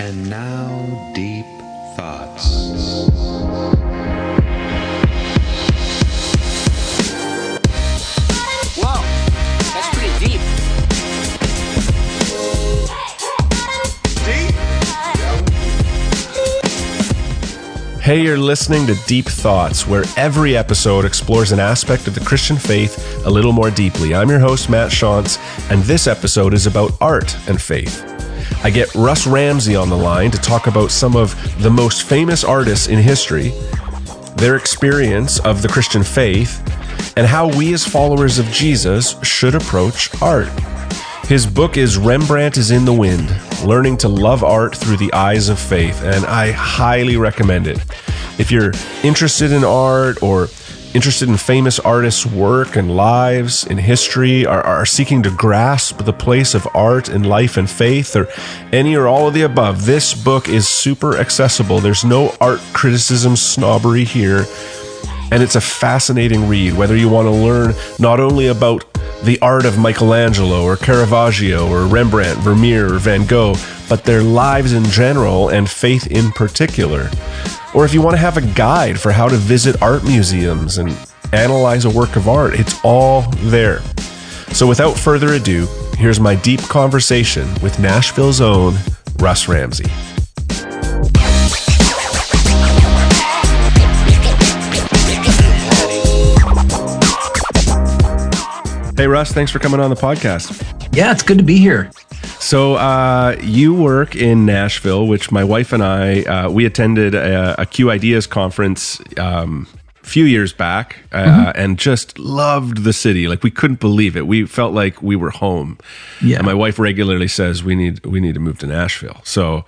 And now, deep thoughts. Whoa, that's pretty deep. Deep. Hey, you're listening to Deep Thoughts, where every episode explores an aspect of the Christian faith a little more deeply. I'm your host, Matt Shantz, and this episode is about art and faith. I get Russ Ramsey on the line to talk about some of the most famous artists in history, their experience of the Christian faith, and how we as followers of Jesus should approach art. His book is Rembrandt is in the Wind Learning to Love Art Through the Eyes of Faith, and I highly recommend it. If you're interested in art or interested in famous artists' work and lives in history, are, are seeking to grasp the place of art in life and faith, or any or all of the above, this book is super accessible. There's no art criticism snobbery here and it's a fascinating read whether you want to learn not only about the art of Michelangelo or Caravaggio or Rembrandt, Vermeer or Van Gogh, but their lives in general and faith in particular. Or if you want to have a guide for how to visit art museums and analyze a work of art, it's all there. So without further ado, here's my deep conversation with Nashville's own Russ Ramsey. Hey, Russ, thanks for coming on the podcast. Yeah, it's good to be here. So, uh, you work in Nashville, which my wife and I, uh, we attended a, a Q Ideas conference um, a few years back uh, Mm-hmm. and just loved the city. Like, we couldn't believe it. We felt like we were home. Yeah. And my wife regularly says, we need, we need to move to Nashville. So,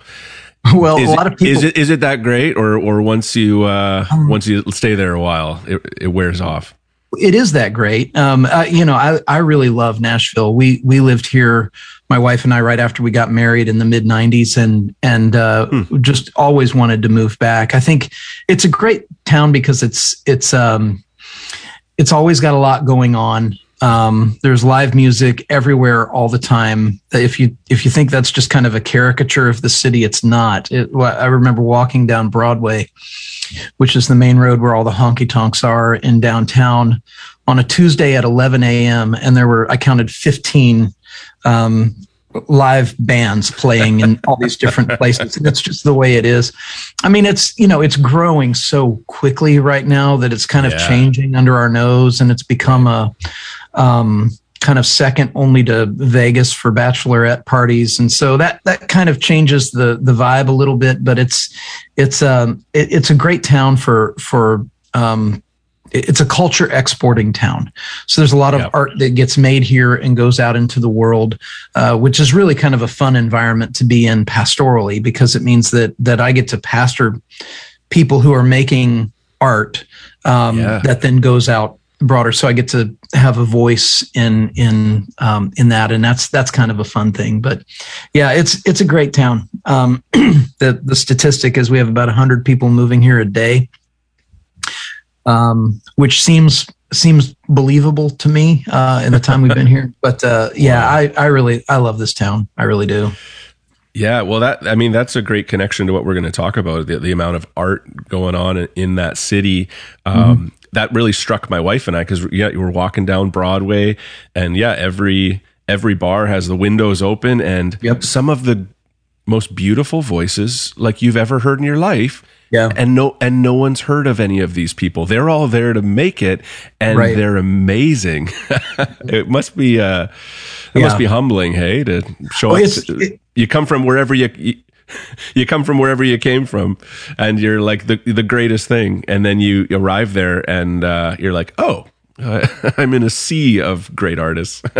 Well, is a lot it, of people. is it, is it that great? Or, or once you, uh, Um, once you stay there a while, it, it wears off? It is that great. Um, uh, you know, I I really love Nashville. We we lived here, my wife and I, right after we got married in the mid '90s, and and uh, just always wanted to move back. I think it's a great town because it's it's um, it's always got a lot going on. Um, there's live music everywhere all the time. If you if you think that's just kind of a caricature of the city, it's not. It, I remember walking down Broadway, which is the main road where all the honky tonks are in downtown, on a Tuesday at 11 a.m. And there were I counted 15 um, live bands playing in all these different places. And that's just the way it is. I mean, it's you know it's growing so quickly right now that it's kind of Yeah. changing under our nose, and it's become a um, kind of second only to Vegas for bachelorette parties, and so that that kind of changes the the vibe a little bit. But it's it's um it, it's a great town for for um it's a culture exporting town. So there's a lot of art that gets made here and goes out into the world, uh, which is really kind of a fun environment to be in pastorally because it means that that I get to pastor people who are making art um, Yeah. that then goes out broader. So I get to have a voice in in um, in that, and that's that's kind of a fun thing. But yeah, it's it's a great town. Um, the the statistic is we have about hundred people moving here a day, um, which seems seems believable to me uh, in the time we've been here. But uh, yeah, I I really I love this town. I really do. Yeah, well, that I mean, that's a great connection to what we're going to talk about. The, the amount of art going on in, that city. Um, That really struck my wife and I because yeah, you were walking down Broadway, and yeah, every every bar has the windows open, and Yep. some of the most beautiful voices like you've ever heard in your life. Yeah. and no and no one's heard of any of these people. They're all there to make it, and Right. they're amazing. it must be uh, it must be humbling, hey, to show Well, up. to- it- you come from wherever you, you you come from wherever you came from and you're like the the greatest thing and then you arrive there and uh, you're like oh uh, i'm in a sea of great artists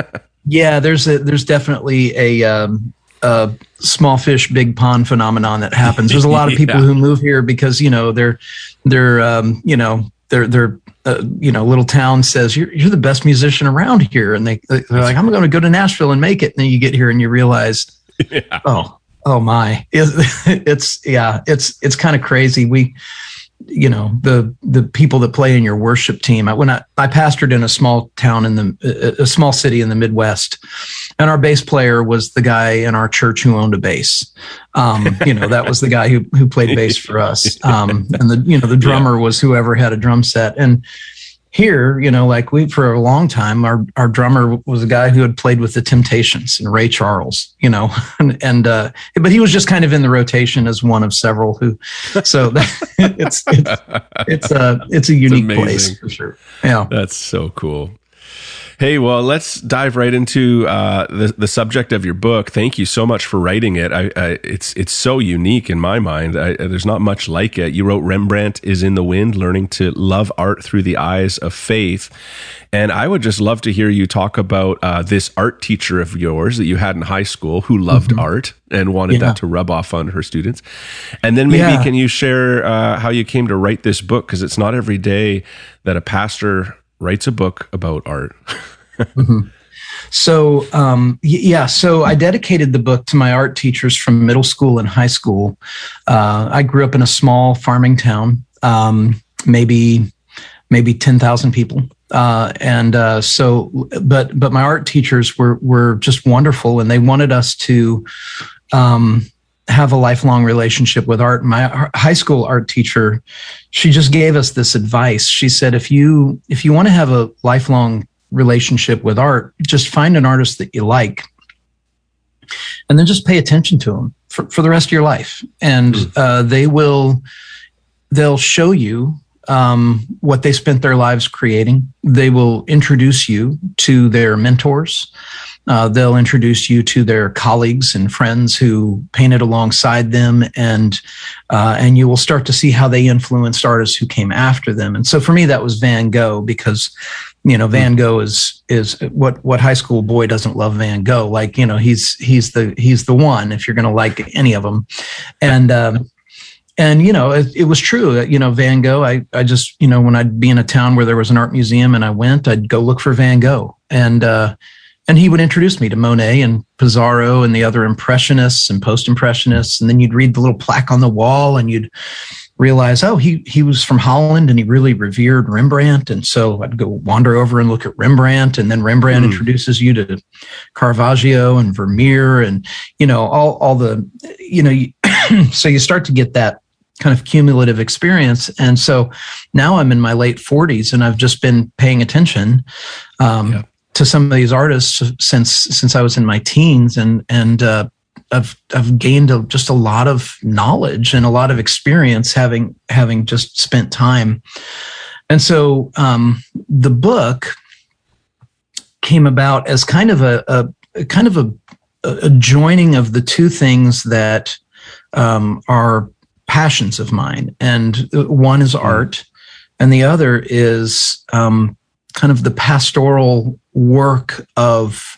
Yeah, there's a there's definitely a um, a small fish big pond phenomenon that happens. There's a lot of people Yeah. who move here because you know they're they're um, you know they're they're uh, you know little town says you're you're the best musician around here, and they they're like I'm going to go to Nashville and make it. And then you get here and you realize, oh oh my, it's yeah it's it's kind of crazy. We you know the the people that play in your worship team. I, when I, I pastored in a small town in the a small city in the Midwest, and our bass player was the guy in our church who owned a bass. Um, you know that was the guy who who played bass for us. Um, and the you know the drummer was whoever had a drum set and here, you know, like we for a long time, our our drummer was a guy who had played with the Temptations and Ray Charles, you know, and, and uh, but he was just kind of in the rotation as one of several who. So that, it's it's it's a it's a unique it's place for sure. Yeah, that's so cool. Hey, well, let's dive right into uh, the the subject of your book. Thank you so much for writing it. I, I, it's it's so unique in my mind. I, there's not much like it. You wrote Rembrandt is in the wind, learning to love art through the eyes of faith. And I would just love to hear you talk about uh, this art teacher of yours that you had in high school who loved mm-hmm. art and wanted yeah. that to rub off on her students. And then maybe yeah. can you share uh, how you came to write this book? Because it's not every day that a pastor writes a book about art. mm-hmm. So, um, yeah, so I dedicated the book to my art teachers from middle school and high school. Uh, I grew up in a small farming town, um, maybe maybe ten thousand people, uh, and uh, so, but but my art teachers were were just wonderful, and they wanted us to. Um, have a lifelong relationship with art. My high school art teacher, she just gave us this advice. She said, if you if you want to have a lifelong relationship with art, just find an artist that you like, and then just pay attention to them for, for the rest of your life, and hmm. uh, they will they'll show you um, what they spent their lives creating. They will introduce you to their mentors. Uh, they'll introduce you to their colleagues and friends who painted alongside them, and uh, and you will start to see how they influenced artists who came after them. And so for me, that was Van Gogh because you know Van Gogh is is what what high school boy doesn't love Van Gogh? Like you know he's he's the he's the one if you're going to like any of them, and. Um, and you know it, it, was true you know van gogh I, I just you know when i'd be in a town where there was an art museum and i went i'd go look for van gogh and uh, and he would introduce me to Monet and Pissarro and the other impressionists and post-impressionists. And then you'd read the little plaque on the wall and you'd realize oh he he was from Holland and he really revered Rembrandt. And so I'd go wander over and look at Rembrandt. And then Rembrandt mm. introduces you to Caravaggio and Vermeer and you know all all the you know so you start to get that kind of cumulative experience. And so now I'm in my late 40s and I've just been paying attention um, yeah to some of these artists since since I was in my teens, and and uh, I've I've gained a, just a lot of knowledge and a lot of experience having having just spent time. And so um, the book came about as kind of a, a, a kind of a, a, joining of the two things that um, are passions of mine, and one is art, and the other is um, kind of the pastoral work of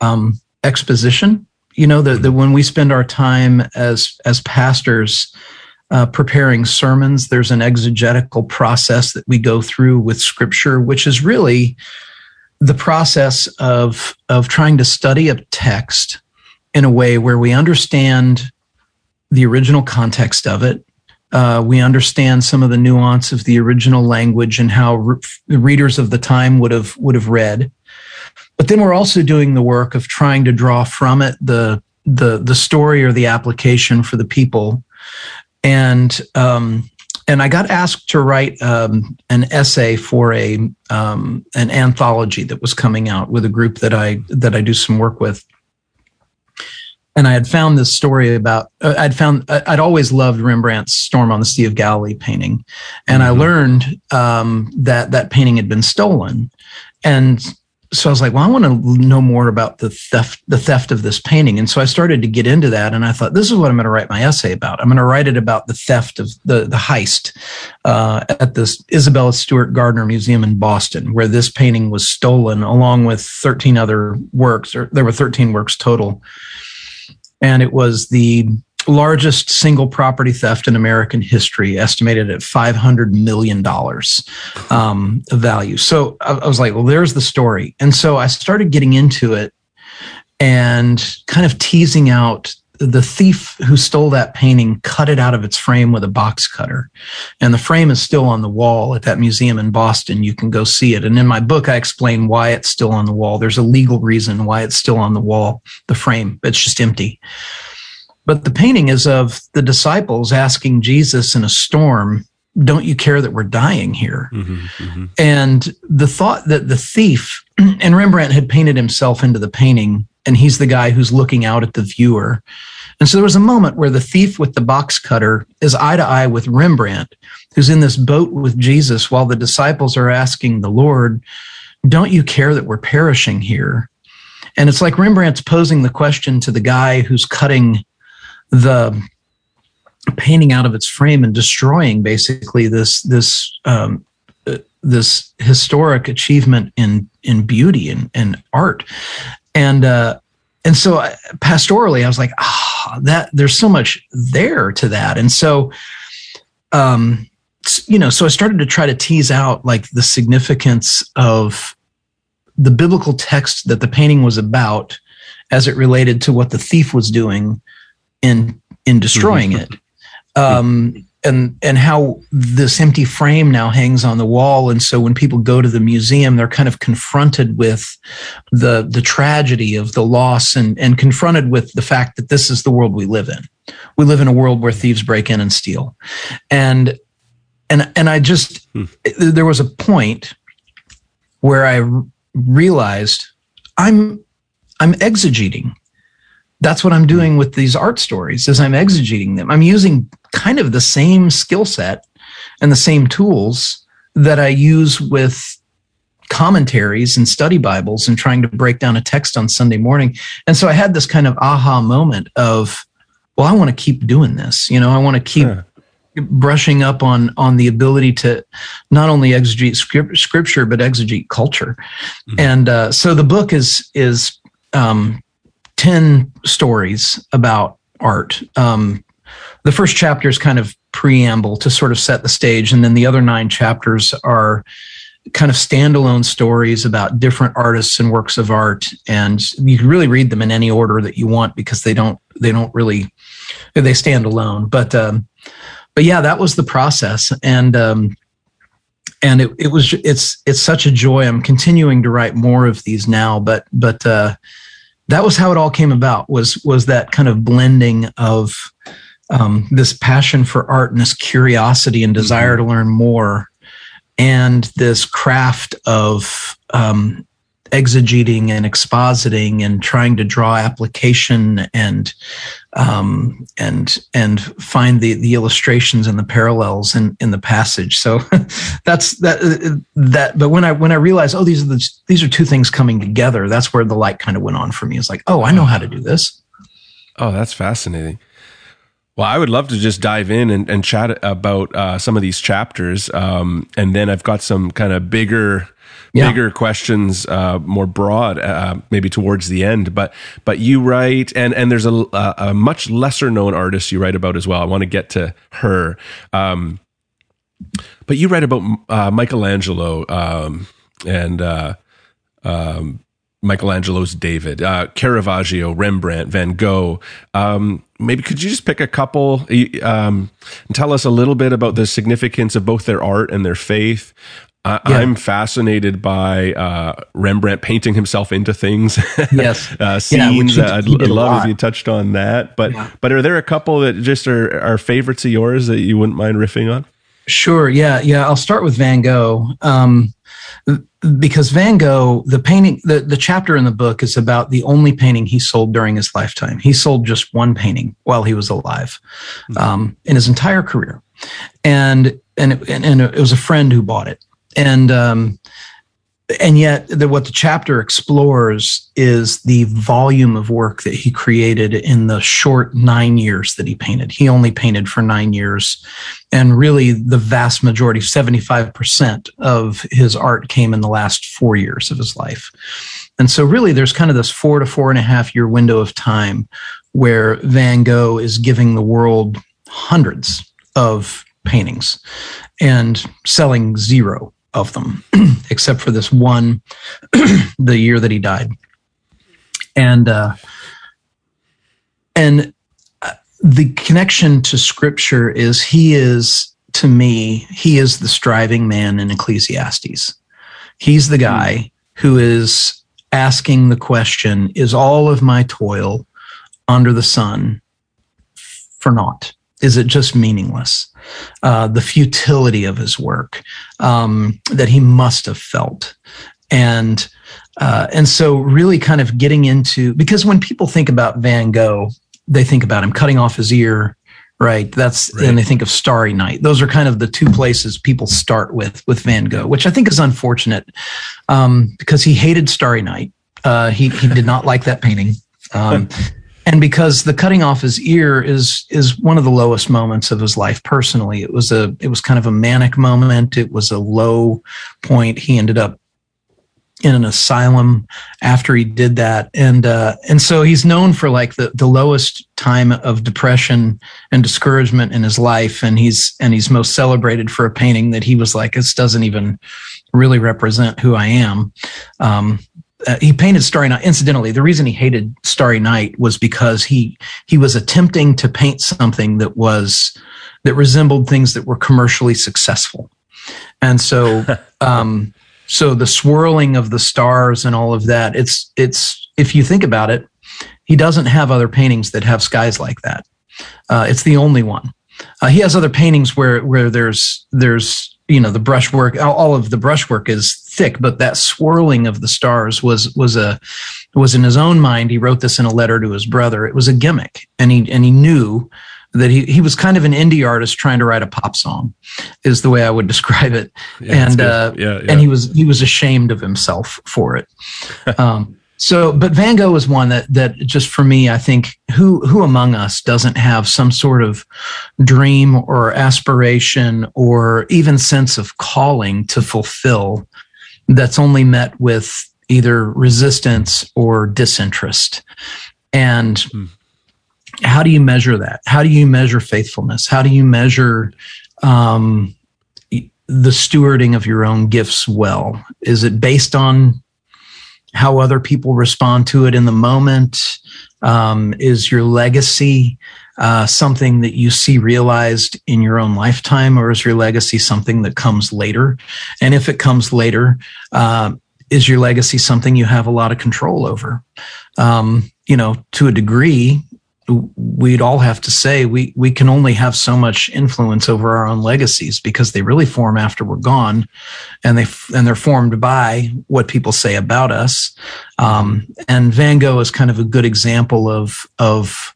um, exposition. You know, that when we spend our time as as pastors uh, preparing sermons, there's an exegetical process that we go through with Scripture, which is really the process of of trying to study a text in a way where we understand the original context of it uh, we understand some of the nuance of the original language and how re- readers of the time would have would have read. But then we're also doing the work of trying to draw from it the the the story or the application for the people. And um, and I got asked to write um, an essay for a um, an anthology that was coming out with a group that I that I do some work with and I had found this story about uh, I'd found I'd always loved Rembrandt's Storm on the Sea of Galilee painting, and mm-hmm. I learned um, that that painting had been stolen, and so I was like, well, I want to know more about the theft the theft of this painting, and so I started to get into that, and I thought this is what I'm going to write my essay about. I'm going to write it about the theft of the the heist uh, at the Isabella Stewart Gardner Museum in Boston, where this painting was stolen along with 13 other works, or there were 13 works total and it was the largest single property theft in American history, estimated at $500 million um, value. So I, I was like, well, there's the story. And so I started getting into it and kind of teasing out the thief who stole that painting cut it out of its frame with a box cutter. And the frame is still on the wall at that museum in Boston. You can go see it. And in my book, I explain why it's still on the wall. There's a legal reason why it's still on the wall, the frame, it's just empty. But the painting is of the disciples asking Jesus in a storm, Don't you care that we're dying here? Mm-hmm, mm-hmm. And the thought that the thief, and Rembrandt had painted himself into the painting and he's the guy who's looking out at the viewer. And so there was a moment where the thief with the box cutter is eye to eye with Rembrandt, who's in this boat with Jesus while the disciples are asking the Lord, Don't you care that we're perishing here? And it's like Rembrandt's posing the question to the guy who's cutting the painting out of its frame and destroying basically this this um, uh, this historic achievement in in beauty and, and art and uh, and so I, pastorally, I was like, ah, oh, that there's so much there to that, and so, um, you know, so I started to try to tease out like the significance of the biblical text that the painting was about, as it related to what the thief was doing in in destroying mm-hmm. it. Um, and and how this empty frame now hangs on the wall and so when people go to the museum they're kind of confronted with the the tragedy of the loss and and confronted with the fact that this is the world we live in we live in a world where thieves break in and steal and and and i just hmm. there was a point where i realized i'm i'm exegeting that's what I'm doing with these art stories is I'm exegeting them. I'm using kind of the same skill set and the same tools that I use with commentaries and study Bibles and trying to break down a text on Sunday morning. And so I had this kind of aha moment of, well, I want to keep doing this. You know, I want to keep yeah. brushing up on on the ability to not only exegete scripture but exegete culture. Mm-hmm. And uh, so the book is is um, 10 stories about art. Um, the first chapter is kind of preamble to sort of set the stage, and then the other nine chapters are kind of standalone stories about different artists and works of art and you can really read them in any order that you want because they don't they don't really they stand alone. But um but yeah that was the process and um and it, it was it's it's such a joy. I'm continuing to write more of these now but but uh that was how it all came about was was that kind of blending of um, this passion for art and this curiosity and desire mm-hmm. to learn more and this craft of um, exegeting and expositing and trying to draw application and um, and and find the the illustrations and the parallels in in the passage. So that's that that. But when I when I realized, oh, these are the these are two things coming together. That's where the light kind of went on for me. It's like, oh, I know how to do this. Oh, that's fascinating. Well, I would love to just dive in and, and chat about uh, some of these chapters, um, and then I've got some kind of bigger yeah. bigger questions, uh, more broad, uh, maybe towards the end. But but you write, and and there's a, a much lesser known artist you write about as well. I want to get to her. Um, but you write about uh, Michelangelo um, and uh, um, Michelangelo's David, uh, Caravaggio, Rembrandt, Van Gogh. Um, maybe could you just pick a couple um, and tell us a little bit about the significance of both their art and their faith? I, yeah. I'm fascinated by uh, Rembrandt painting himself into things. Yes, uh, scenes. Yeah, I'd, I'd love if you touched on that. But yeah. but are there a couple that just are, are favorites of yours that you wouldn't mind riffing on? Sure. Yeah. Yeah. I'll start with Van Gogh. Um, because Van Gogh, the painting, the, the chapter in the book is about the only painting he sold during his lifetime. He sold just one painting while he was alive mm-hmm. um, in his entire career. And, and, it, and, and it was a friend who bought it and um, and yet the, what the chapter explores is the volume of work that he created in the short nine years that he painted. He only painted for nine years. And really the vast majority 75% of his art came in the last four years of his life. And so really there's kind of this four to four and a half year window of time where van gogh is giving the world hundreds of paintings and selling zero of them, except for this one, the year that he died. And uh, and the connection to scripture is he is to me he is the striving man in ecclesiastes. He's the guy who is asking the question is all of my toil under the sun for naught? Is it just meaningless uh, the futility of his work um, that he must have felt. And uh, and so really kind of getting into because when people think about van gogh they think about him cutting off his ear right? That's right. and they think of starry night. Those are kind of the two places people start with with van gogh which i think is unfortunate um, because he hated starry night. Uh, he, he did not like that painting. Um, and because the cutting off his ear is is one of the lowest moments of his life personally. It was a it was kind of a manic moment. It was a low point. He ended up in an asylum after he did that. And uh, and so he's known for like the the lowest time of depression and discouragement in his life. And he's and he's most celebrated for a painting that he was like this doesn't even really represent who I am. Um, uh, he painted Starry Night. Incidentally, the reason he hated Starry Night was because he he was attempting to paint something that was that resembled things that were commercially successful, and so um, so the swirling of the stars and all of that it's it's if you think about it he doesn't have other paintings that have skies like that uh, it's the only one uh, he has other paintings where where there's there's you know the brushwork all of the brushwork is thick but that swirling of the stars was was a was in his own mind he wrote this in a letter to his brother it was a gimmick and he and he knew that he, he was kind of an indie artist trying to write a pop song is the way I would describe it. Yeah, and, uh, yeah, yeah. and he was, he was ashamed of himself for it. um, so, but Van Gogh is one that, that just for me, I think who, who among us doesn't have some sort of dream or aspiration or even sense of calling to fulfill that's only met with either resistance or disinterest. And, mm how do you measure that? How do you measure faithfulness? How do you measure um, the stewarding of your own gifts well? Is it based on how other people respond to it in the moment? Um, is your legacy uh, something that you see realized in your own lifetime, or is your legacy something that comes later? And if it comes later, uh, is your legacy something you have a lot of control over? Um, you know, to a degree, we'd all have to say we we can only have so much influence over our own legacies because they really form after we're gone, and they and they're formed by what people say about us. Um, and Van Gogh is kind of a good example of of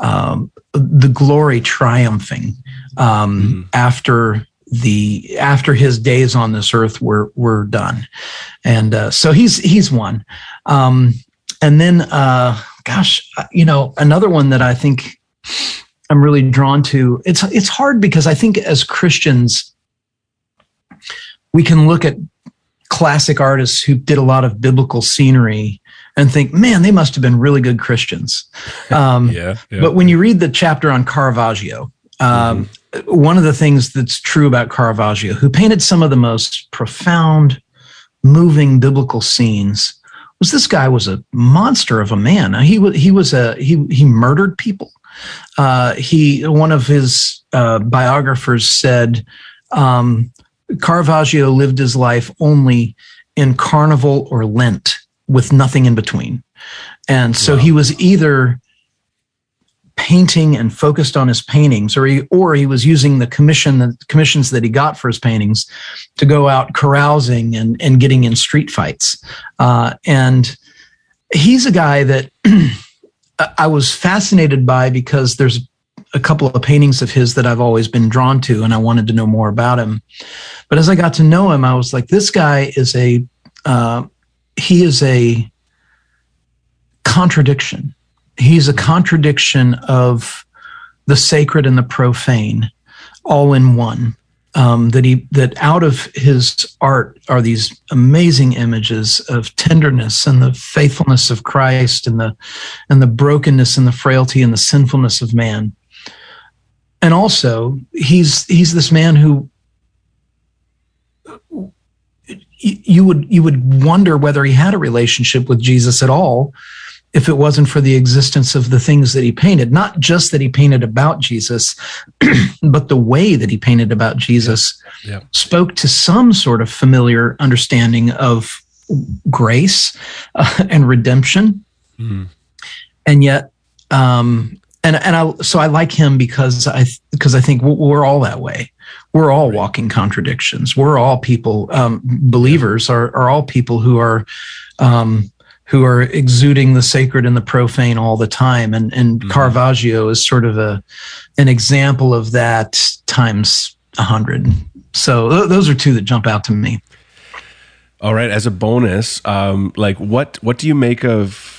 um, the glory triumphing um, mm-hmm. after the after his days on this earth were were done, and uh, so he's he's one. Um, and then uh, gosh, uh, you know, another one that I think I'm really drawn to. It's it's hard because I think as Christians, we can look at classic artists who did a lot of biblical scenery and think, man, they must have been really good Christians. Um, yeah, yeah, But when you read the chapter on Caravaggio, um, mm-hmm. one of the things that's true about Caravaggio, who painted some of the most profound, moving biblical scenes, was this guy was a monster of a man. He was he was a he he murdered people. Uh, he one of his uh, biographers said um, Caravaggio lived his life only in Carnival or Lent with nothing in between, and so wow. he was either painting and focused on his paintings, or he or he was using the commission the commissions that he got for his paintings to go out carousing and and getting in street fights. Uh, and he's a guy that I was fascinated by because there's a couple of paintings of his that I've always been drawn to, and I wanted to know more about him. But as I got to know him, I was like, this guy is a uh, he is a contradiction he's a contradiction of the sacred and the profane all in one. Um, that he that out of his art are these amazing images of tenderness and the faithfulness of Christ and the and the brokenness and the frailty and the sinfulness of man. And also, he's he's this man who you would you would wonder whether he had a relationship with Jesus at all if it wasn't for the existence of the things that he painted, not just that he painted about Jesus, but the way that he painted about Jesus Yeah. spoke to some sort of familiar understanding of grace uh, and redemption. Mhm. And yet, um, and and I so I like him because I because I think we're all that way. We're all walking contradictions. We're all people. Um, believers are are all people who are. Um, who are exuding the sacred and the profane all the time. And, and Mhm. Caravaggio is sort of a, an example of that times a hundred. So th- those are two that jump out to me. All right. As a bonus, um, like what what do you make of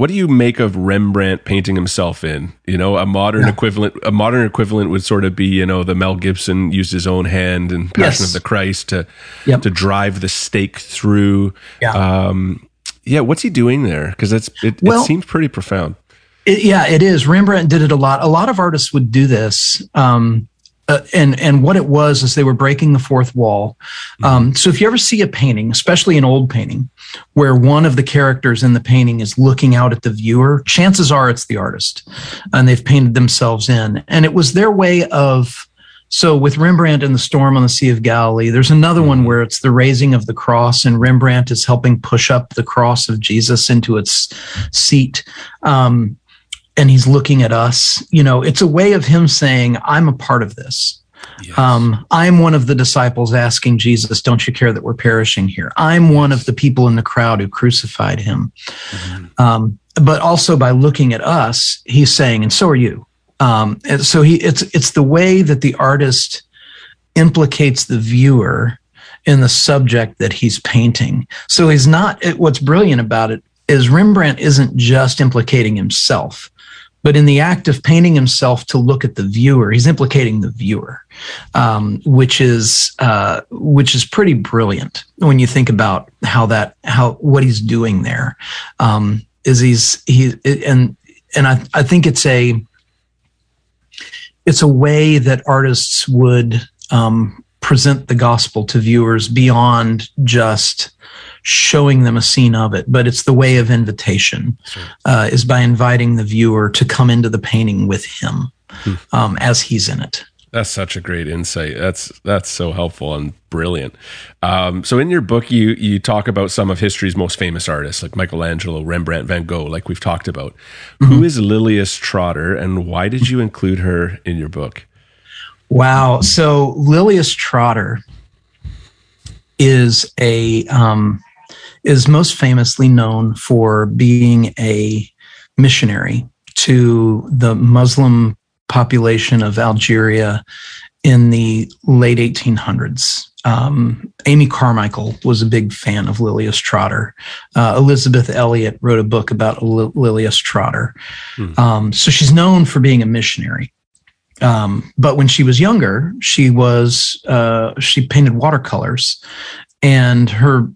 what do you make of Rembrandt painting himself in? You know, a modern Yeah. equivalent. A modern equivalent would sort of be, you know, the Mel Gibson used his own hand and Passion Yes. of the Christ to Yep. to drive the stake through. Yeah. Um, yeah. What's he doing there? Because it's it, Well- it seems pretty profound. It, yeah, it is. Rembrandt did it a lot. A lot of artists would do this. Um, uh, and and what it was is they were breaking the fourth wall. Um, so if you ever see a painting, especially an old painting, where one of the characters in the painting is looking out at the viewer, chances are it's the artist, and they've painted themselves in. And it was their way of. So with Rembrandt and the Storm on the Sea of Galilee, there's another one where it's the raising of the cross, and Rembrandt is helping push up the cross of Jesus into its seat. Um, and he's looking at us. You know, it's a way of him saying, I'm a part of this. Yes. Um, I'm one of the disciples asking Jesus, Don't you care that we're perishing here? I'm one of the people in the crowd who crucified him. Mhm. Um, but also by looking at us, he's saying, and so are you. Um, and so he, it's, it's the way that the artist implicates the viewer in the subject that he's painting. So he's not, it, what's brilliant about it is Rembrandt isn't just implicating himself, but in the act of painting himself to look at the viewer, he's implicating the viewer, um, which is uh, which is pretty brilliant when you think about how that how what he's doing there. Um, is he's he and and I I think it's a it's a way that artists would um, present the gospel to viewers beyond just showing them a scene of it, but it's the way of invitation uh, is by inviting the viewer to come into the painting with him um, as he's in it. That's such a great insight. That's that's so helpful and brilliant. Um, so in your book, you you talk about some of history's most famous artists, like Michelangelo, Rembrandt, Van Gogh, like we've talked about. Who is Lilias Trotter, and why did you include her in your book? Wow. So Lilias Trotter is a um, is most famously known for being a missionary to the Muslim population of Algeria in the late 1800s. Um, Amy Carmichael was a big fan of Lilias Trotter. Uh, Elisabeth Elliot wrote a book about Lil- Lilias Trotter. Hmm. Um, so she's known for being a missionary. Um, but when she was younger, she was uh, she painted watercolors, and her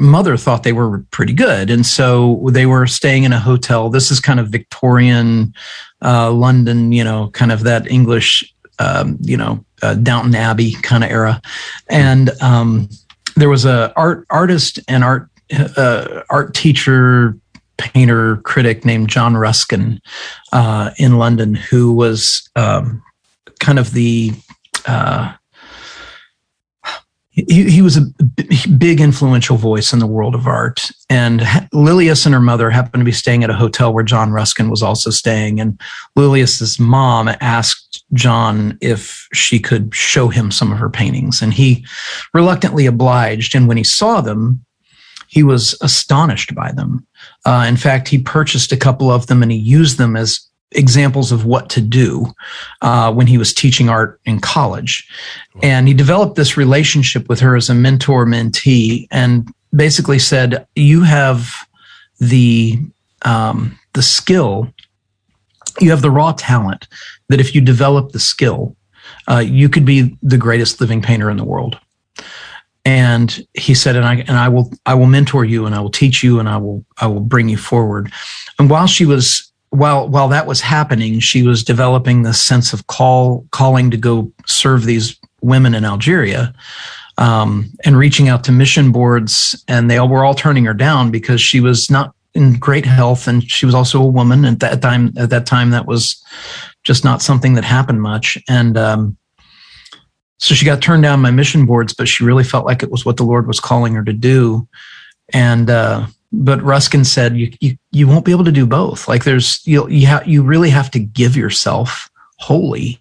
mother thought they were pretty good, and so they were staying in a hotel. This is kind of Victorian uh, London, you know, kind of that English, um, you know, uh, Downton Abbey kind of era, and um, there was a art artist and art uh, art teacher painter critic named John Ruskin uh, in London who was um, kind of the uh, he, he was a big influential voice in the world of art. And lilias and her mother happened to be staying at a hotel where john ruskin was also staying. And lilias's mom asked john if she could show him some of her paintings. And he reluctantly obliged. And when he saw them he was astonished by them. Uh, in fact, he purchased a couple of them and he used them as examples of what to do uh, when he was teaching art in college. And he developed this relationship with her as a mentor mentee and basically said, You have the, um, the skill, you have the raw talent that if you develop the skill, uh, you could be the greatest living painter in the world and he said and i and i will i will mentor you and i will teach you and i will i will bring you forward and while she was while while that was happening she was developing this sense of call calling to go serve these women in algeria um, and reaching out to mission boards and they all were all turning her down because she was not in great health, and she was also a woman. At that time, at that time, that was just not something that happened much. And um, so she got turned down by mission boards, but she really felt like it was what the Lord was calling her to do. And uh, but Ruskin said you, you you won't be able to do both. Like there's you you have you really have to give yourself wholly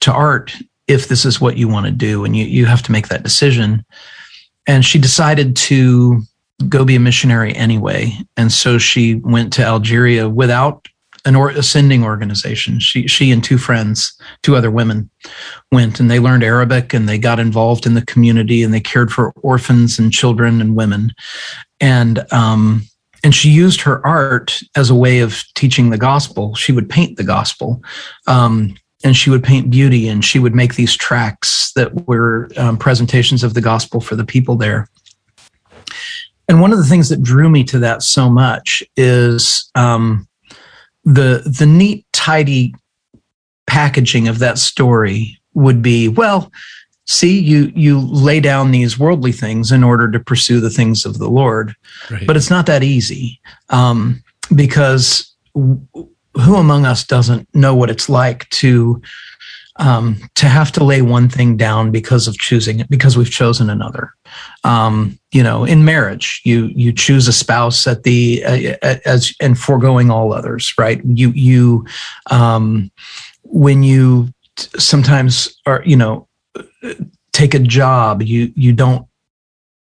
to art if this is what you want to do, and you you have to make that decision. And she decided to go be a missionary anyway, and so she went to Algeria without an or, ascending organization. She she and two friends, two other women, went and they learned Arabic and they got involved in the community and they cared for orphans and children and women, and um, and she used her art as a way of teaching the gospel. She would paint the gospel. Um, and she would paint beauty and she would make these tracks that were um, presentations of the gospel for the people there and one of the things that drew me to that so much is um, the the neat, tidy packaging of that story would be well see you you lay down these worldly things in order to pursue the things of the lord right. but it's not that easy um, because who among us doesn't know what it's like to um, to have to lay one thing down because of choosing it because we've chosen another. Um, you know in marriage you you choose a spouse at the uh, as and foregoing all others right? You you um, when you sometimes are you know take a job you you don't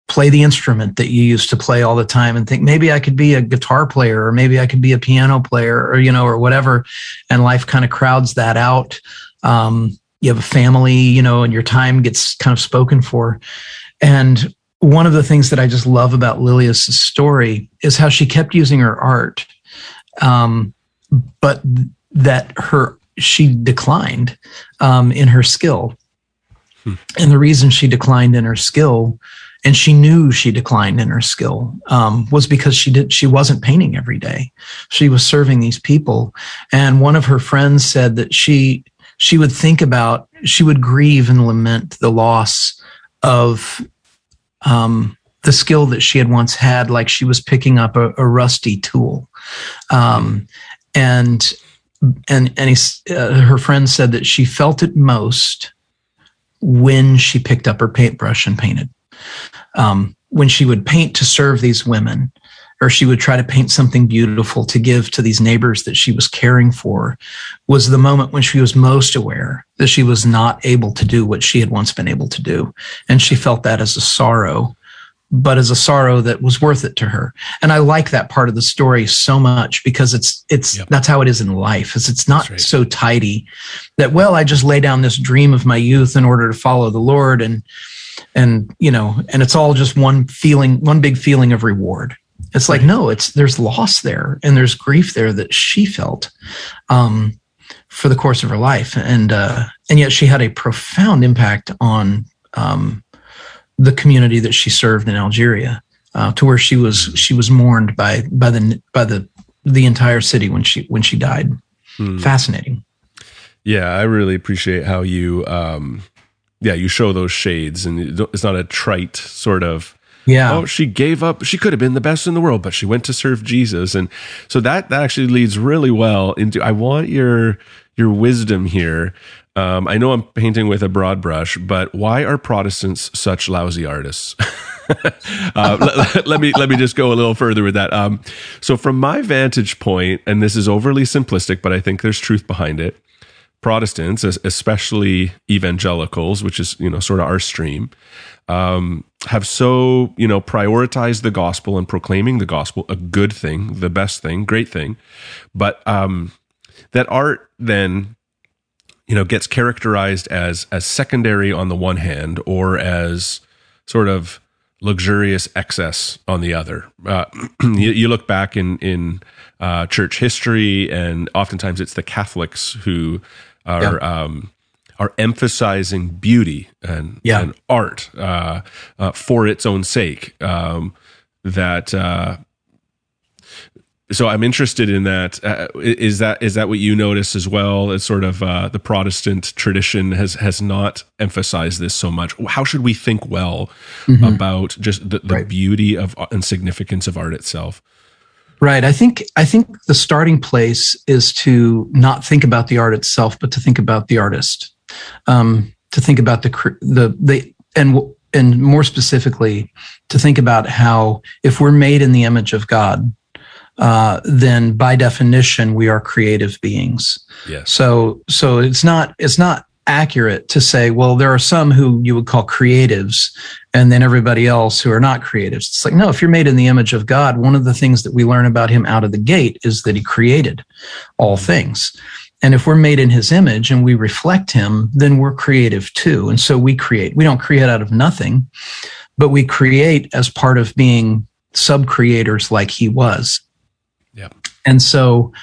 play the instrument that you used to play all the time and think maybe I could be a guitar player or maybe I could be a piano player or you know or whatever and life kind of crowds that out um, you have a family you know and your time gets kind of spoken for and one of the things that I just love about Lilias' story is how she kept using her art, um, but that her she declined um, in her skill, hmm. and the reason she declined in her skill, and she knew she declined in her skill, um, was because she did she wasn't painting every day. She was serving these people, and one of her friends said that she she would think about she would grieve and lament the loss of um, the skill that she had once had, like she was picking up a, a rusty tool. Um, and and and he, uh, her friend said that she felt it most when she picked up her paintbrush and painted. Um, when she would paint to serve these women, or she would try to paint something beautiful to give to these neighbors that she was caring for was the moment when she was most aware that she was not able to do what she had once been able to do and she felt that as a sorrow but as a sorrow that was worth it to her and i like that part of the story so much because it's it's yep. that's how it is in life is it's not right. so tidy that well i just lay down this dream of my youth in order to follow the lord and and you know and it's all just one feeling one big feeling of reward it's like, no, it's there's loss there and there's grief there that she felt um, for the course of her life. And uh, and yet she had a profound impact on um, the community that she served in Algeria, uh, to where she was she was mourned by by the by the the entire city when she when she died. Hmm. Fascinating. Yeah, I really appreciate how you um yeah, you show those shades and it's not a trite sort of yeah. Oh, she gave up. She could have been the best in the world, but she went to serve Jesus. And so that that actually leads really well into I want your your wisdom here. Um, I know I'm painting with a broad brush, but why are Protestants such lousy artists? uh, let, let, me let me just go a little further with that. Um, so, from my vantage point, and this is overly simplistic, but I think there's truth behind it. Protestants, especially evangelicals, which is you know sort of our stream, um, have so you know prioritized the gospel and proclaiming the gospel a good thing the best thing great thing. But um, that art then you know gets characterized as as secondary on the one hand or as sort of luxurious excess on the other. Uh, you, you, look back in in uh, church history and oftentimes it's the catholics who are yeah. um, are emphasizing beauty and, yeah. and art uh, uh, for its own sake. Um, that uh, so I'm interested in that. Uh, is that is that what you notice as well? As sort of uh, the Protestant tradition has has not emphasized this so much. How should we think well mm-hmm. about just the, the right. beauty of and significance of art itself? Right. I think I think the starting place is to not think about the art itself, but to think about the artist. Um, to think about the the the and and more specifically, to think about how if we're made in the image of God, uh, then by definition we are creative beings. Yes. So so it's not it's not accurate to say, well, there are some who you would call creatives and then everybody else who are not creatives. It's like, no, if you're made in the image of God, one of the things that we learn about him out of the gate is that he created all mm-hmm. things. And if we're made in his image and we reflect him, then we're creative too. And so we create. We don't create out of nothing, but we create as part of being sub creators like he was. Yeah. And so,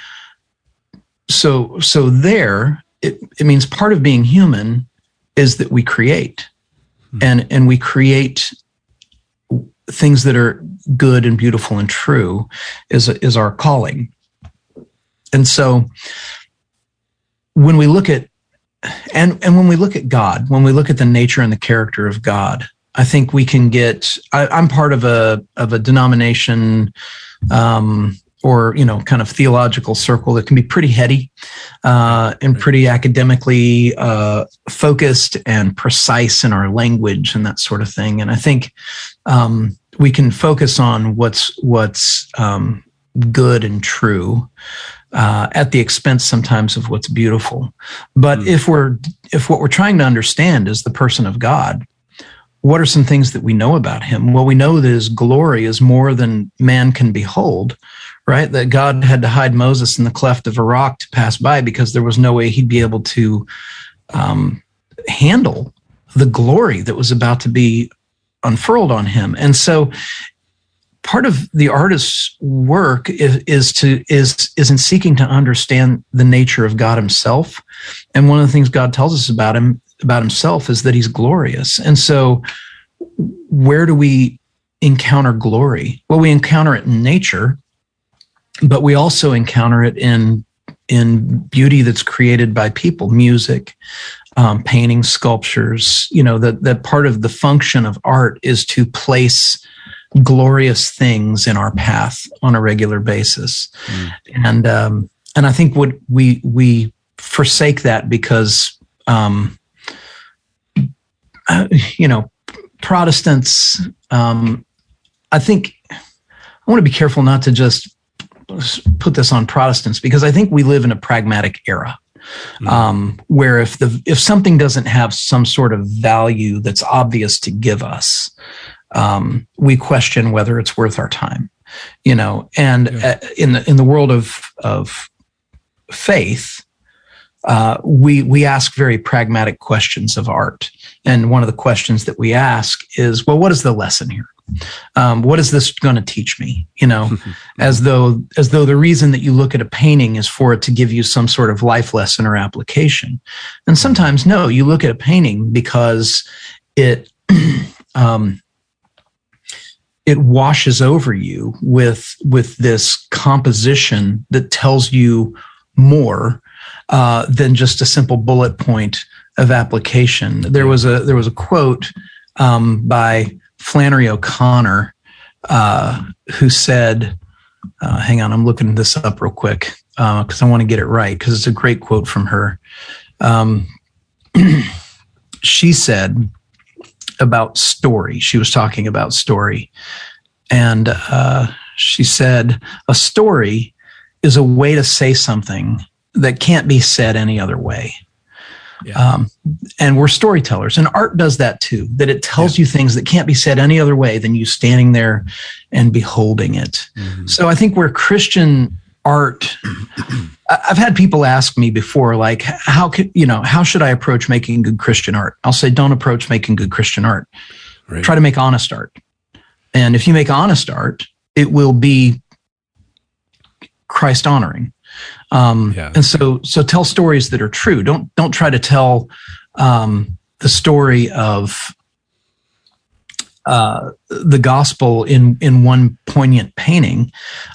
so, so there, it, it means part of being human is that we create hmm. and and we create things that are good and beautiful and true is is our calling and so when we look at and and when we look at god when we look at the nature and the character of god i think we can get I, am part of a of a denomination um, or you know kind of theological circle that can be pretty heady uh, and pretty academically uh, focused and precise in our language and that sort of thing and i think um, we can focus on what's what's um, good and true uh, at the expense sometimes of what's beautiful but mm. if we're if what we're trying to understand is the person of god what are some things that we know about him? Well, we know that his glory is more than man can behold right? That God had to hide Moses in the cleft of a rock to pass by because there was no way he'd be able to um, handle the glory that was about to be unfurled on him. And so part of the artist's work is, is to is is in seeking to understand the nature of God himself. And one of the things God tells us about him about himself is that he's glorious. And so where do we encounter glory? Well, we encounter it in nature but we also encounter it in in beauty that's created by people, music, um, painting, sculptures. You know that that part of the function of art is to place glorious things in our path on a regular basis, mm. and um, and I think what we we forsake that because um, uh, you know Protestants. Um, I think I want to be careful not to just put this on Protestants because I think we live in a pragmatic era. Mm-hmm. Um, where if the if something doesn't have some sort of value that's obvious to give us, um, we question whether it's worth our time. You know, and yeah. Uh, in the in the world of of faith, uh, we we ask very pragmatic questions of art, and one of the questions that we ask is, well, what is the lesson here? Um, what is this going to teach me? You know as though as though the reason that you look at a painting is for it to give you some sort of life lesson or application. And sometimes no you look at a painting because it um, it washes over you with with this composition that tells you more uh, than just a simple bullet point of application. There was a there was a quote um, by Flannery O'Connor, uh, who said, uh, hang on, I'm looking this up real quick because uh, I want to get it right because it's a great quote from her. Um, she said about story, she was talking about story, and uh, she said, a story is a way to say something that can't be said any other way. Yeah. Um, and we're storytellers, and art does that too. That it tells yeah. you things that can't be said any other way than you standing there and beholding it. Mm-hmm. So I think where Christian art, I've had people ask me before, like, how could you know how should I approach making good Christian art? I'll say, don't approach making good Christian art. Right. Try to make honest art, and if you make honest art, it will be Christ honoring. Um, yeah. And so, so tell stories that are true. Don't don't try to tell um, the story of uh, the gospel in in one poignant painting.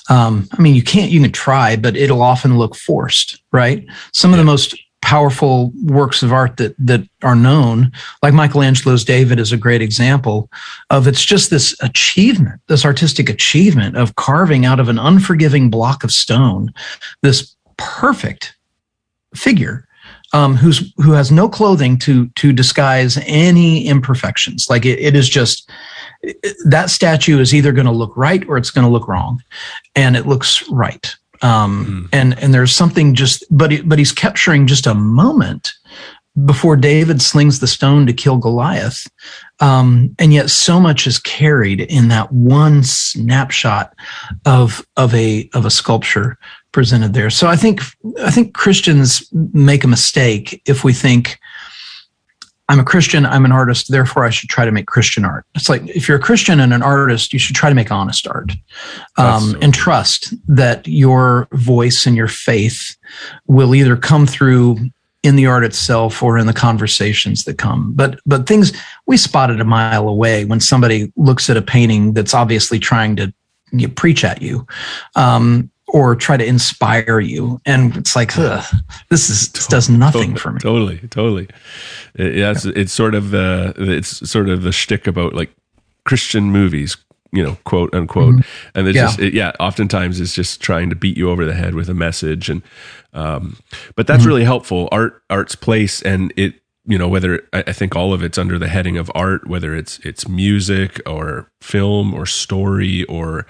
Um, I mean, you can't. You can try, but it'll often look forced, right? Some yeah. of the most powerful works of art that that are known, like Michelangelo's David is a great example of it's just this achievement, this artistic achievement of carving out of an unforgiving block of stone this perfect figure um, who's who has no clothing to to disguise any imperfections. Like it, it is just that statue is either going to look right or it's going to look wrong, and it looks right. Um, mm. And and there's something just, but he, but he's capturing just a moment before David slings the stone to kill Goliath. Um, and yet so much is carried in that one snapshot of of a of a sculpture presented there. So I think I think Christians make a mistake if we think I'm a Christian, I'm an artist, therefore I should try to make Christian art. It's like if you're a Christian and an artist, you should try to make honest art um, so and trust that your voice and your faith will either come through in the art itself or in the conversations that come. But but things we spotted a mile away when somebody looks at a painting that's obviously trying to you know, preach at you. Um, or try to inspire you. And it's like, this is this does nothing totally, for me. Totally, totally. It, yeah, it's, it's sort of the it's sort of the shtick about like Christian movies, you know, quote unquote. Mm-hmm. And it's yeah. just it, yeah, oftentimes it's just trying to beat you over the head with a message. And um, but that's mm-hmm. really helpful. Art art's place and it you know whether I think all of it's under the heading of art, whether it's it's music or film or story or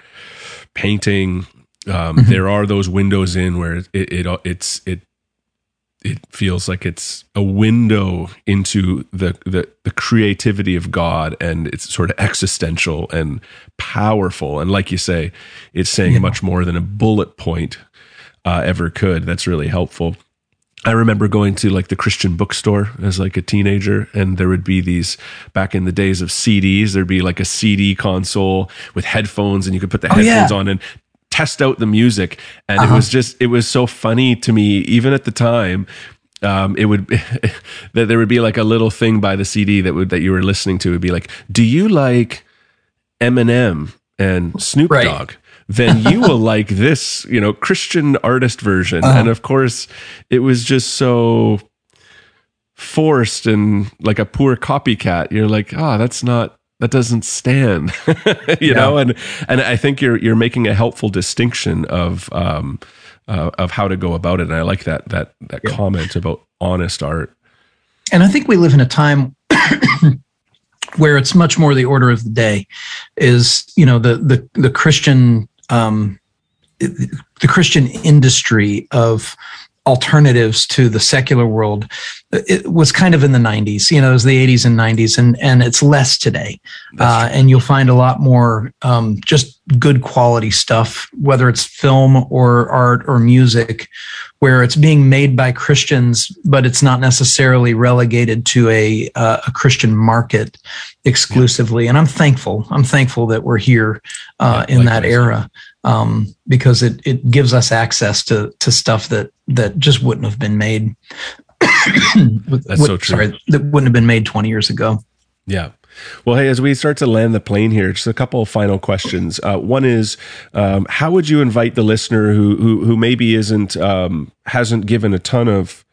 painting um, mm-hmm. There are those windows in where it, it it's it it feels like it's a window into the, the the creativity of God, and it's sort of existential and powerful. And like you say, it's saying yeah. much more than a bullet point uh, ever could. That's really helpful. I remember going to like the Christian bookstore as like a teenager, and there would be these back in the days of CDs. There'd be like a CD console with headphones, and you could put the oh, headphones yeah. on and test out the music and uh-huh. it was just it was so funny to me even at the time um, it would that there would be like a little thing by the CD that would that you were listening to would be like, "Do you like Eminem and Snoop right. Dogg?" Then you will like this, you know, Christian artist version. Uh-huh. And of course, it was just so forced and like a poor copycat. You're like, "Oh, that's not that doesn't stand you yeah. know and and i think you're you're making a helpful distinction of um uh, of how to go about it and i like that that that yeah. comment about honest art and i think we live in a time where it's much more the order of the day is you know the the the christian um the christian industry of alternatives to the secular world it was kind of in the 90s you know it was the 80s and 90s and and it's less today. Uh, and you'll find a lot more um, just good quality stuff whether it's film or art or music where it's being made by christians but it's not necessarily relegated to a uh, a christian market exclusively. Yeah. and i'm thankful i'm thankful that we're here uh, yeah, in that era um, because it it gives us access to to stuff that that just wouldn't have been made. That's would, so true. Sorry, that wouldn't have been made twenty years ago. Yeah. Well, hey, as we start to land the plane here, just a couple of final questions. Uh, one is, um, how would you invite the listener who who, who maybe isn't um, hasn't given a ton of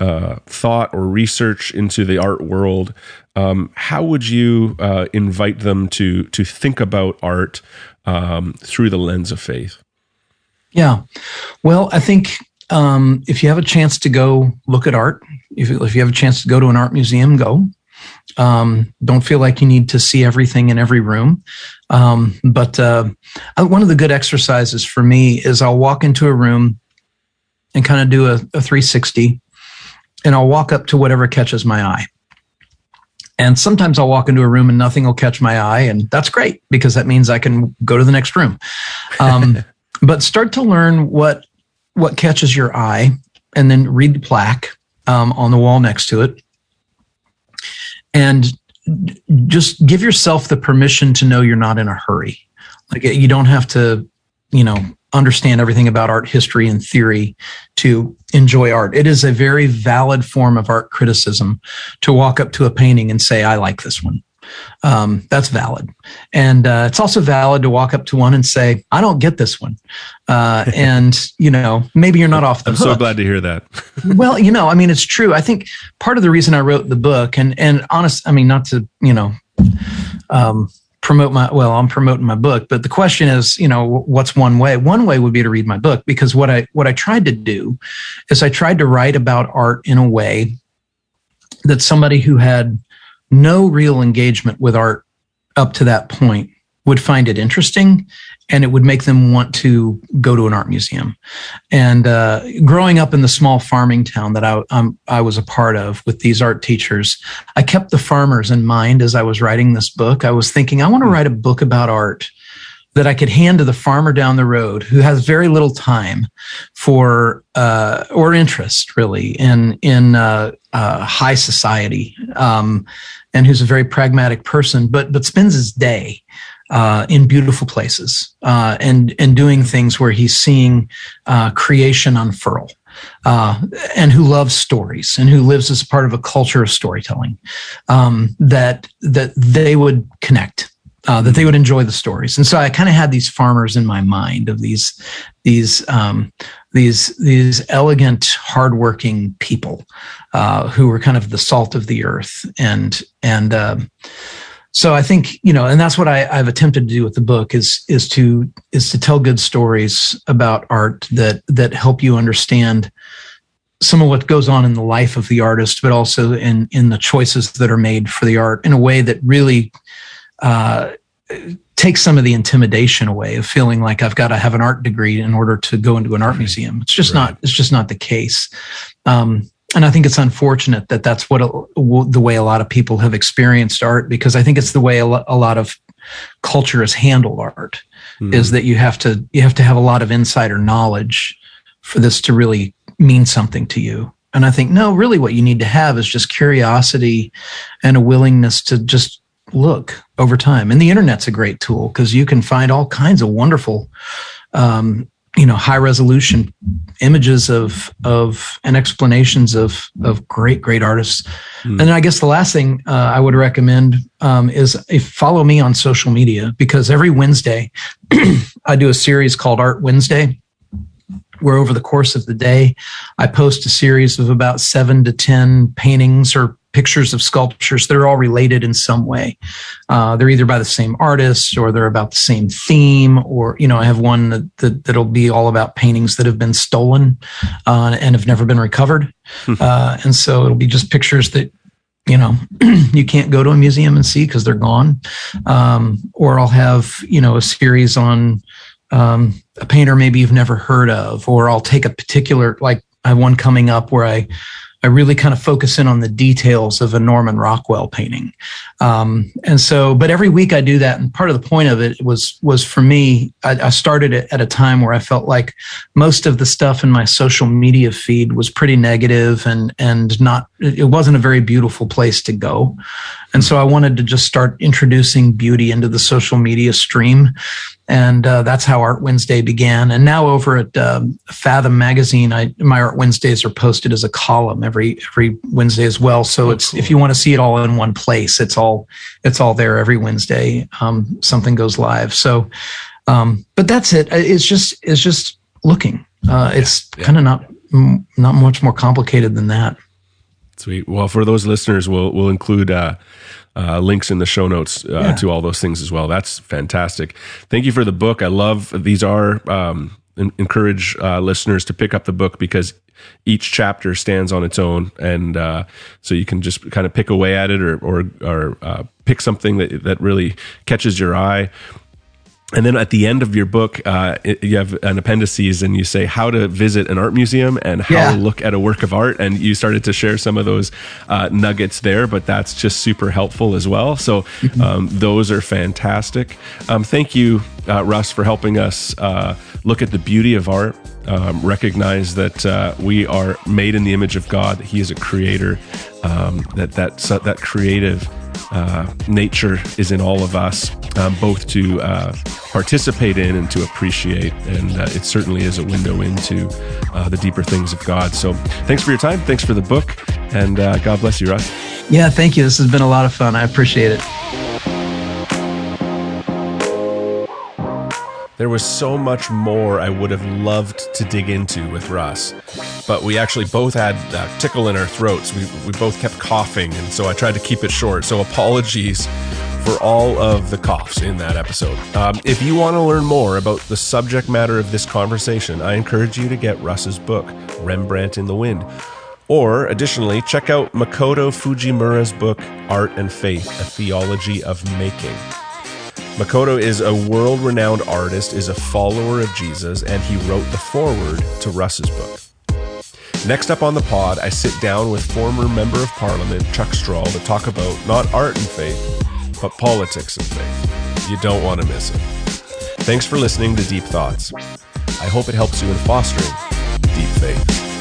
uh, thought or research into the art world? Um, how would you uh, invite them to to think about art um, through the lens of faith? Yeah. Well, I think um, if you have a chance to go look at art, if, if you have a chance to go to an art museum, go. Um, don't feel like you need to see everything in every room. Um, but uh, one of the good exercises for me is I'll walk into a room and kind of do a, a 360, and I'll walk up to whatever catches my eye. And sometimes I'll walk into a room and nothing will catch my eye, and that's great because that means I can go to the next room. Um, but start to learn what what catches your eye, and then read the plaque um, on the wall next to it, and just give yourself the permission to know you're not in a hurry. Like you don't have to, you know, understand everything about art history and theory to enjoy art. It is a very valid form of art criticism to walk up to a painting and say, I like this one. Um, that's valid. And uh, it's also valid to walk up to one and say, I don't get this one. Uh, and, you know, maybe you're not off the I'm hook. so glad to hear that. well, you know, I mean, it's true. I think part of the reason I wrote the book, and and honest, I mean, not to you know, um, promote my well, I'm promoting my book, but the question is, you know, what's one way? One way would be to read my book because what I what I tried to do is I tried to write about art in a way that somebody who had no real engagement with art up to that point would find it interesting and it would make them want to go to an art museum. And uh, growing up in the small farming town that I, um, I was a part of with these art teachers, I kept the farmers in mind as I was writing this book. I was thinking, I want to write a book about art that I could hand to the farmer down the road who has very little time for uh, or interest really in in uh, uh, high society, um, and who's a very pragmatic person, but but spends his day uh, in beautiful places uh, and and doing things where he's seeing uh, creation unfurl. Uh, and who loves stories and who lives as part of a culture of storytelling um, that that they would connect uh, that they would enjoy the stories. And so I kind of had these farmers in my mind of these these um, these these elegant, hardworking people uh, who were kind of the salt of the earth. And and um, so I think you know, and that's what I, I've attempted to do with the book is is to is to tell good stories about art that that help you understand some of what goes on in the life of the artist, but also in in the choices that are made for the art in a way that really uh, takes some of the intimidation away of feeling like I've got to have an art degree in order to go into an art museum. It's just right. not. It's just not the case. Um, and I think it's unfortunate that that's what a, the way a lot of people have experienced art because I think it's the way a, a lot of culture has handled art mm. is that you have to you have to have a lot of insider knowledge for this to really mean something to you. And I think no, really what you need to have is just curiosity and a willingness to just look over time. And the internet's a great tool because you can find all kinds of wonderful um, you know high resolution images of of and explanations of of great great artists mm. and i guess the last thing uh, i would recommend um, is if follow me on social media because every wednesday i do a series called art wednesday where over the course of the day i post a series of about seven to ten paintings or pictures of sculptures that are all related in some way. Uh, they're either by the same artist or they're about the same theme, or you know, I have one that, that that'll be all about paintings that have been stolen uh, and have never been recovered, hmm. uh, and so it'll be just pictures that you know you can't go to a museum and see because they're gone, um, or I'll have you know a series on. Um, a painter maybe you've never heard of, or I'll take a particular like I have one coming up where I I really kind of focus in on the details of a Norman Rockwell painting. Um, and so, but every week I do that. And part of the point of it was, was for me, I, I started it at a time where I felt like most of the stuff in my social media feed was pretty negative and, and not, it wasn't a very beautiful place to go. And so I wanted to just start introducing beauty into the social media stream and uh, that's how Art Wednesday began. And now over at um, Fathom Magazine, I, my Art Wednesdays are posted as a column every every Wednesday as well. So oh, it's cool. if you want to see it all in one place, it's all it's all there every Wednesday. Um, something goes live. So, um, but that's it. It's just it's just looking. Uh, it's yeah. kind of not not much more complicated than that. Sweet. Well, for those listeners, we'll we'll include. Uh, uh, links in the show notes uh, yeah. to all those things as well. That's fantastic. Thank you for the book. I love these are um, encourage uh, listeners to pick up the book because each chapter stands on its own, and uh, so you can just kind of pick away at it or or, or uh, pick something that that really catches your eye and then at the end of your book, uh, you have an appendices and you say how to visit an art museum and how yeah. to look at a work of art. And you started to share some of those uh, nuggets there, but that's just super helpful as well. So mm-hmm. um, those are fantastic. Um, thank you, uh, Russ, for helping us uh, look at the beauty of art, um, recognize that uh, we are made in the image of God. That He is a creator, um, that, that, that creative uh, nature is in all of us, um, both to uh, participate in and to appreciate. And uh, it certainly is a window into uh, the deeper things of God. So thanks for your time. Thanks for the book. And uh, God bless you, Russ. Yeah, thank you. This has been a lot of fun. I appreciate it. There was so much more I would have loved to dig into with Russ, but we actually both had a tickle in our throats. We, we both kept coughing, and so I tried to keep it short. So apologies for all of the coughs in that episode. Um, if you want to learn more about the subject matter of this conversation, I encourage you to get Russ's book, Rembrandt in the Wind. Or, additionally, check out Makoto Fujimura's book, Art and Faith A Theology of Making. Makoto is a world renowned artist, is a follower of Jesus, and he wrote the foreword to Russ's book. Next up on the pod, I sit down with former Member of Parliament Chuck Strahl to talk about not art and faith, but politics and faith. You don't want to miss it. Thanks for listening to Deep Thoughts. I hope it helps you in fostering deep faith.